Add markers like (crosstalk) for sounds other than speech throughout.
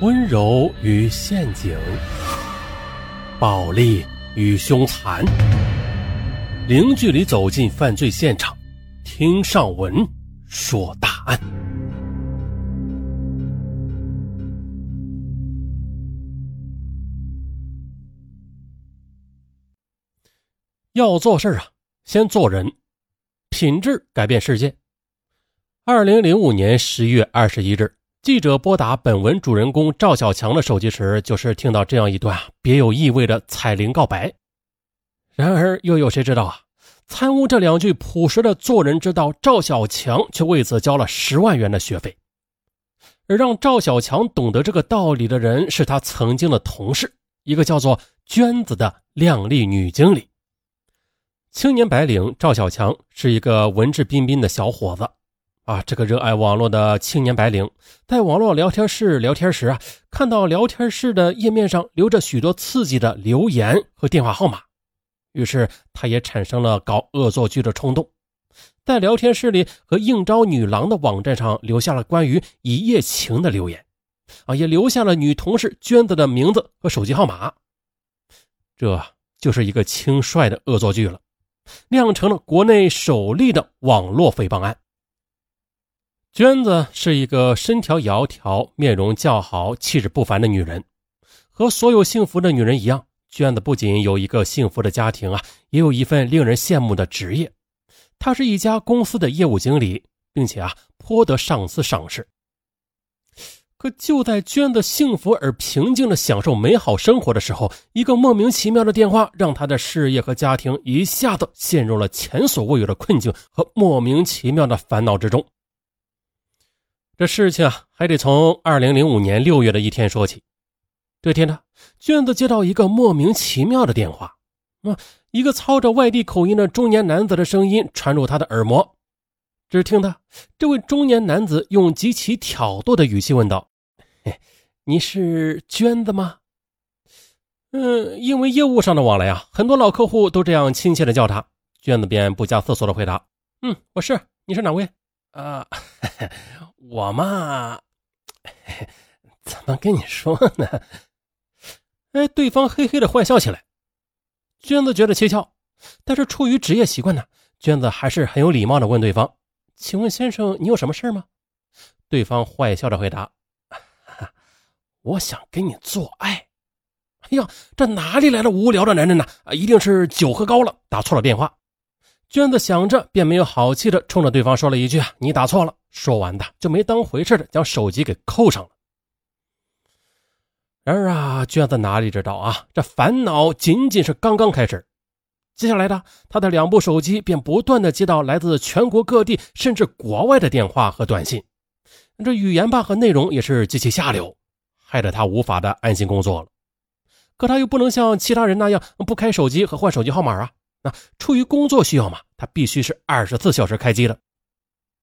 温柔与陷阱，暴力与凶残，零距离走进犯罪现场，听上文说大案。要做事啊，先做人，品质改变世界。二零零五年十一月二十一日。记者拨打本文主人公赵小强的手机时，就是听到这样一段别有意味的彩铃告白。然而，又有谁知道啊？参悟这两句朴实的做人之道，赵小强却为此交了十万元的学费。而让赵小强懂得这个道理的人，是他曾经的同事，一个叫做娟子的靓丽女经理。青年白领赵小强是一个文质彬彬的小伙子。啊，这个热爱网络的青年白领，在网络聊天室聊天时啊，看到聊天室的页面上留着许多刺激的留言和电话号码，于是他也产生了搞恶作剧的冲动，在聊天室里和应招女郎的网站上留下了关于一夜情的留言，啊，也留下了女同事娟子的名字和手机号码，这就是一个轻率的恶作剧了，酿成了国内首例的网络诽谤案。娟子是一个身条窈窕、面容姣好、气质不凡的女人。和所有幸福的女人一样，娟子不仅有一个幸福的家庭啊，也有一份令人羡慕的职业。她是一家公司的业务经理，并且啊，颇得上司赏识。可就在娟子幸福而平静的享受美好生活的时候，一个莫名其妙的电话让她的事业和家庭一下子陷入了前所未有的困境和莫名其妙的烦恼之中。这事情啊，还得从二零零五年六月的一天说起。这天呢，娟子接到一个莫名其妙的电话，啊，一个操着外地口音的中年男子的声音传入他的耳膜。只听他这位中年男子用极其挑逗的语气问道：“你是娟子吗？”嗯，因为业务上的往来啊，很多老客户都这样亲切的叫他。娟子便不加思索的回答：“嗯，我是。你是哪位？”啊。(laughs) 我嘛，(laughs) 怎么跟你说呢？哎，对方嘿嘿的坏笑起来。娟子觉得蹊跷，但是出于职业习惯呢，娟子还是很有礼貌的问对方：“请问先生，你有什么事吗？”对方坏笑着回答：“ (laughs) 我想跟你做爱。”哎呀，这哪里来的无聊的男人呢？啊，一定是酒喝高了，打错了电话。娟子想着，便没有好气的冲着对方说了一句：“，你打错了。”说完的就没当回事的将手机给扣上了。然而啊，娟子哪里知道啊，这烦恼仅仅是刚刚开始。接下来的，他的两部手机便不断的接到来自全国各地甚至国外的电话和短信，这语言吧和内容也是极其下流，害得他无法的安心工作了。可他又不能像其他人那样不开手机和换手机号码啊。那出于工作需要嘛，他必须是二十四小时开机的。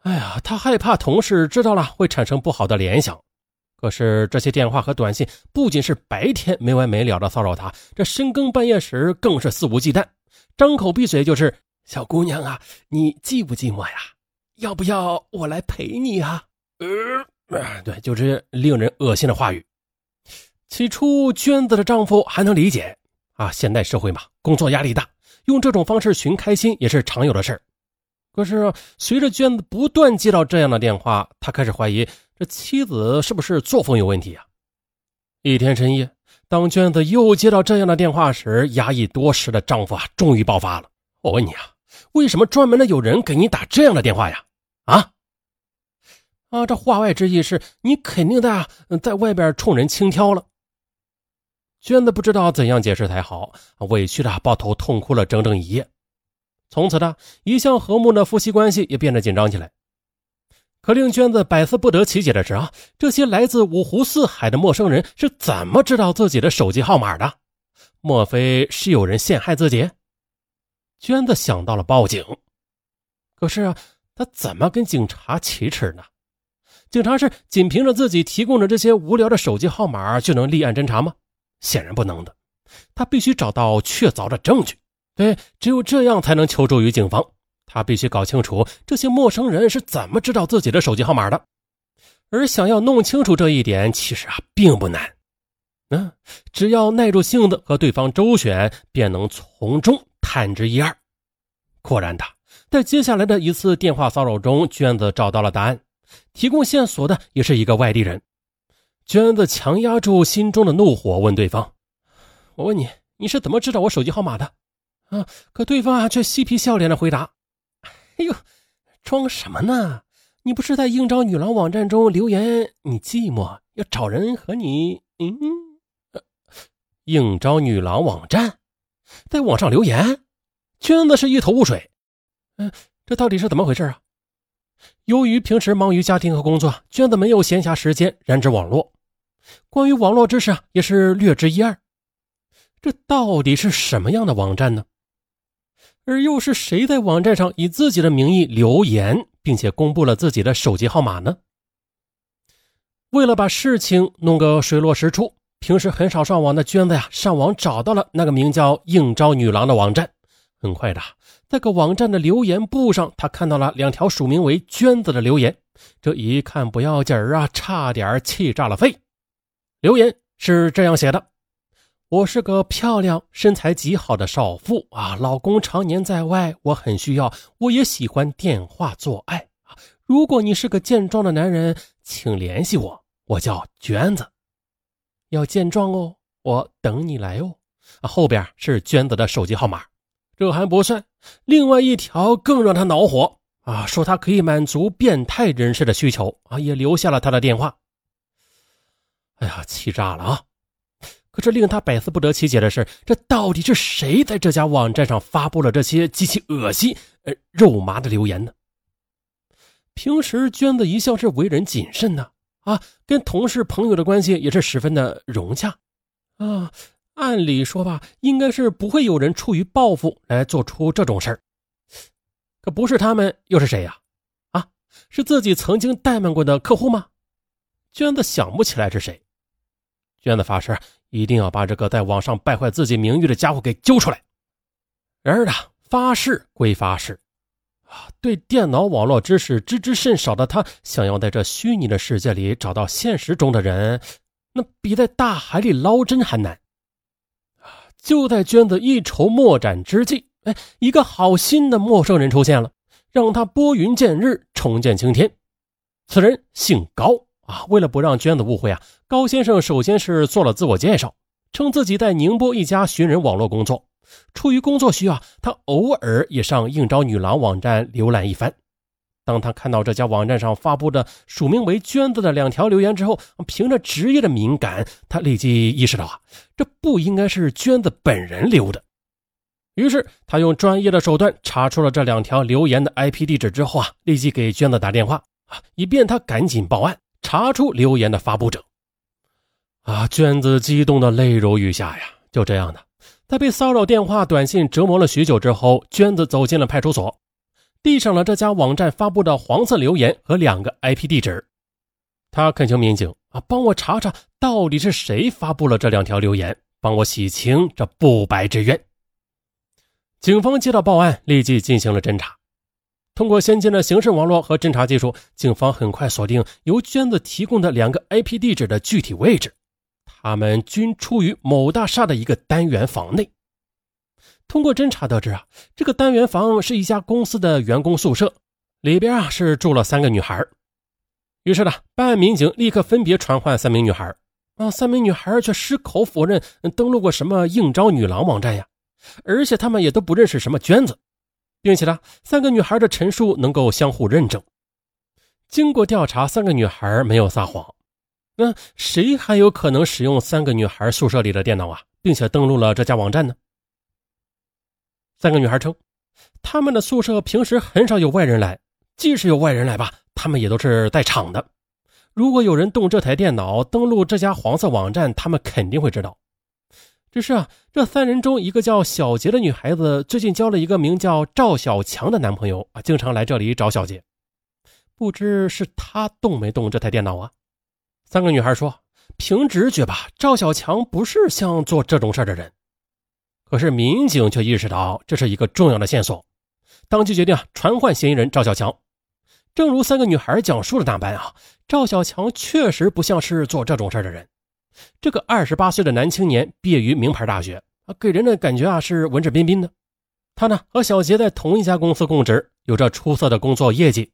哎呀，他害怕同事知道了会产生不好的联想。可是这些电话和短信不仅是白天没完没了的骚扰他，这深更半夜时更是肆无忌惮，张口闭嘴就是“小姑娘啊，你寂不寂寞呀？要不要我来陪你啊？”呃，对，就是令人恶心的话语。起初，娟子的丈夫还能理解啊，现代社会嘛，工作压力大。用这种方式寻开心也是常有的事可是随着娟子不断接到这样的电话，他开始怀疑这妻子是不是作风有问题啊？一天深夜，当娟子又接到这样的电话时，压抑多时的丈夫啊，终于爆发了。我问你啊，为什么专门的有人给你打这样的电话呀？啊？啊，这话外之意是你肯定在在外边冲人轻佻了。娟子不知道怎样解释才好，委屈的抱头痛哭了整整一夜。从此呢，一向和睦的夫妻关系也变得紧张起来。可令娟子百思不得其解的是啊，这些来自五湖四海的陌生人是怎么知道自己的手机号码的？莫非是有人陷害自己？娟子想到了报警，可是啊，他怎么跟警察启齿呢？警察是仅凭着自己提供的这些无聊的手机号码就能立案侦查吗？显然不能的，他必须找到确凿的证据。对，只有这样才能求助于警方。他必须搞清楚这些陌生人是怎么知道自己的手机号码的。而想要弄清楚这一点，其实啊并不难。嗯，只要耐住性子和对方周旋，便能从中探知一二。果然的，在接下来的一次电话骚扰中，娟子找到了答案。提供线索的也是一个外地人。娟子强压住心中的怒火，问对方：“我问你，你是怎么知道我手机号码的？”啊！可对方啊却嬉皮笑脸的回答：“哎呦，装什么呢？你不是在应招女郎网站中留言，你寂寞要找人和你……嗯。”应招女郎网站，在网上留言，娟子是一头雾水。嗯，这到底是怎么回事啊？由于平时忙于家庭和工作，娟子没有闲暇时间染指网络，关于网络知识啊，也是略知一二。这到底是什么样的网站呢？而又是谁在网站上以自己的名义留言，并且公布了自己的手机号码呢？为了把事情弄个水落石出。平时很少上网的娟子呀，上网找到了那个名叫“应招女郎”的网站。很快的，在个网站的留言簿上，他看到了两条署名为“娟子”的留言。这一看不要紧儿啊，差点气炸了肺。留言是这样写的：“我是个漂亮、身材极好的少妇啊，老公常年在外，我很需要，我也喜欢电话做爱啊。如果你是个健壮的男人，请联系我，我叫娟子。”要健壮哦，我等你来哦。后边是娟子的手机号码，这还不算，另外一条更让他恼火啊！说他可以满足变态人士的需求啊，也留下了他的电话。哎呀，气炸了啊！可是令他百思不得其解的是，这到底是谁在这家网站上发布了这些极其恶心、呃肉麻的留言呢？平时娟子一向是为人谨慎呢。啊，跟同事朋友的关系也是十分的融洽，啊，按理说吧，应该是不会有人出于报复来做出这种事儿，可不是他们又是谁呀？啊，是自己曾经怠慢过的客户吗？娟子想不起来是谁，娟子发誓一定要把这个在网上败坏自己名誉的家伙给揪出来。然而啊，发誓归发誓。啊对电脑网络知识知之甚少的他，想要在这虚拟的世界里找到现实中的人，那比在大海里捞针还难。就在娟子一筹莫展之际，哎，一个好心的陌生人出现了，让他拨云见日，重见青天。此人姓高啊，为了不让娟子误会啊，高先生首先是做了自我介绍，称自己在宁波一家寻人网络工作。出于工作需要，他偶尔也上应招女郎网站浏览一番。当他看到这家网站上发布的署名为“娟子”的两条留言之后，凭着职业的敏感，他立即意识到啊，这不应该是娟子本人留的。于是，他用专业的手段查出了这两条留言的 IP 地址之后啊，立即给娟子打电话啊，以便他赶紧报案，查出留言的发布者。啊，娟子激动的泪如雨下呀！就这样的。在被骚扰电话、短信折磨了许久之后，娟子走进了派出所，递上了这家网站发布的黄色留言和两个 IP 地址。他恳求民警啊，帮我查查到底是谁发布了这两条留言，帮我洗清这不白之冤。警方接到报案，立即进行了侦查。通过先进的刑事网络和侦查技术，警方很快锁定由娟子提供的两个 IP 地址的具体位置。他们均处于某大厦的一个单元房内。通过侦查得知啊，这个单元房是一家公司的员工宿舍，里边啊是住了三个女孩。于是呢，办案民警立刻分别传唤三名女孩。啊，三名女孩却矢口否认登录过什么应招女郎网站呀，而且他们也都不认识什么娟子，并且呢，三个女孩的陈述能够相互认证。经过调查，三个女孩没有撒谎。那谁还有可能使用三个女孩宿舍里的电脑啊，并且登录了这家网站呢？三个女孩称，他们的宿舍平时很少有外人来，即使有外人来吧，他们也都是在场的。如果有人动这台电脑登录这家黄色网站，他们肯定会知道。只是啊，这三人中一个叫小杰的女孩子最近交了一个名叫赵小强的男朋友啊，经常来这里找小杰，不知是他动没动这台电脑啊？三个女孩说：“凭直觉吧，赵小强不是像做这种事的人。”可是民警却意识到这是一个重要的线索，当即决定传唤嫌疑人赵小强。正如三个女孩讲述的那般啊，赵小强确实不像是做这种事的人。这个二十八岁的男青年毕业于名牌大学啊，给人的感觉啊是文质彬彬的。他呢和小杰在同一家公司供职，有着出色的工作业绩，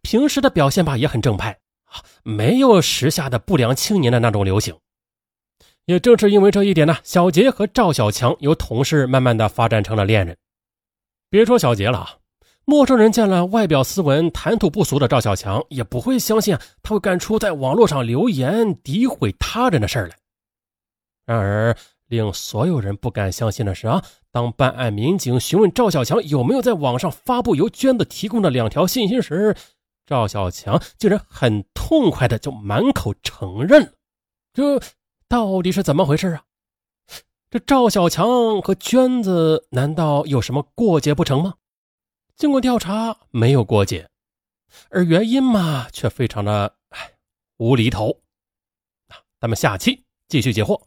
平时的表现吧也很正派啊，没有时下的不良青年的那种流行。也正是因为这一点呢，小杰和赵小强由同事慢慢的发展成了恋人。别说小杰了啊，陌生人见了外表斯文、谈吐不俗的赵小强，也不会相信他会干出在网络上留言诋毁他人的事儿来。然而，令所有人不敢相信的是啊，当办案民警询问赵小强有没有在网上发布由娟子提供的两条信息时，赵小强竟然很痛快的就满口承认了。这到底是怎么回事啊？这赵小强和娟子难道有什么过节不成吗？经过调查，没有过节，而原因嘛，却非常的唉无厘头。咱们下期继续解惑。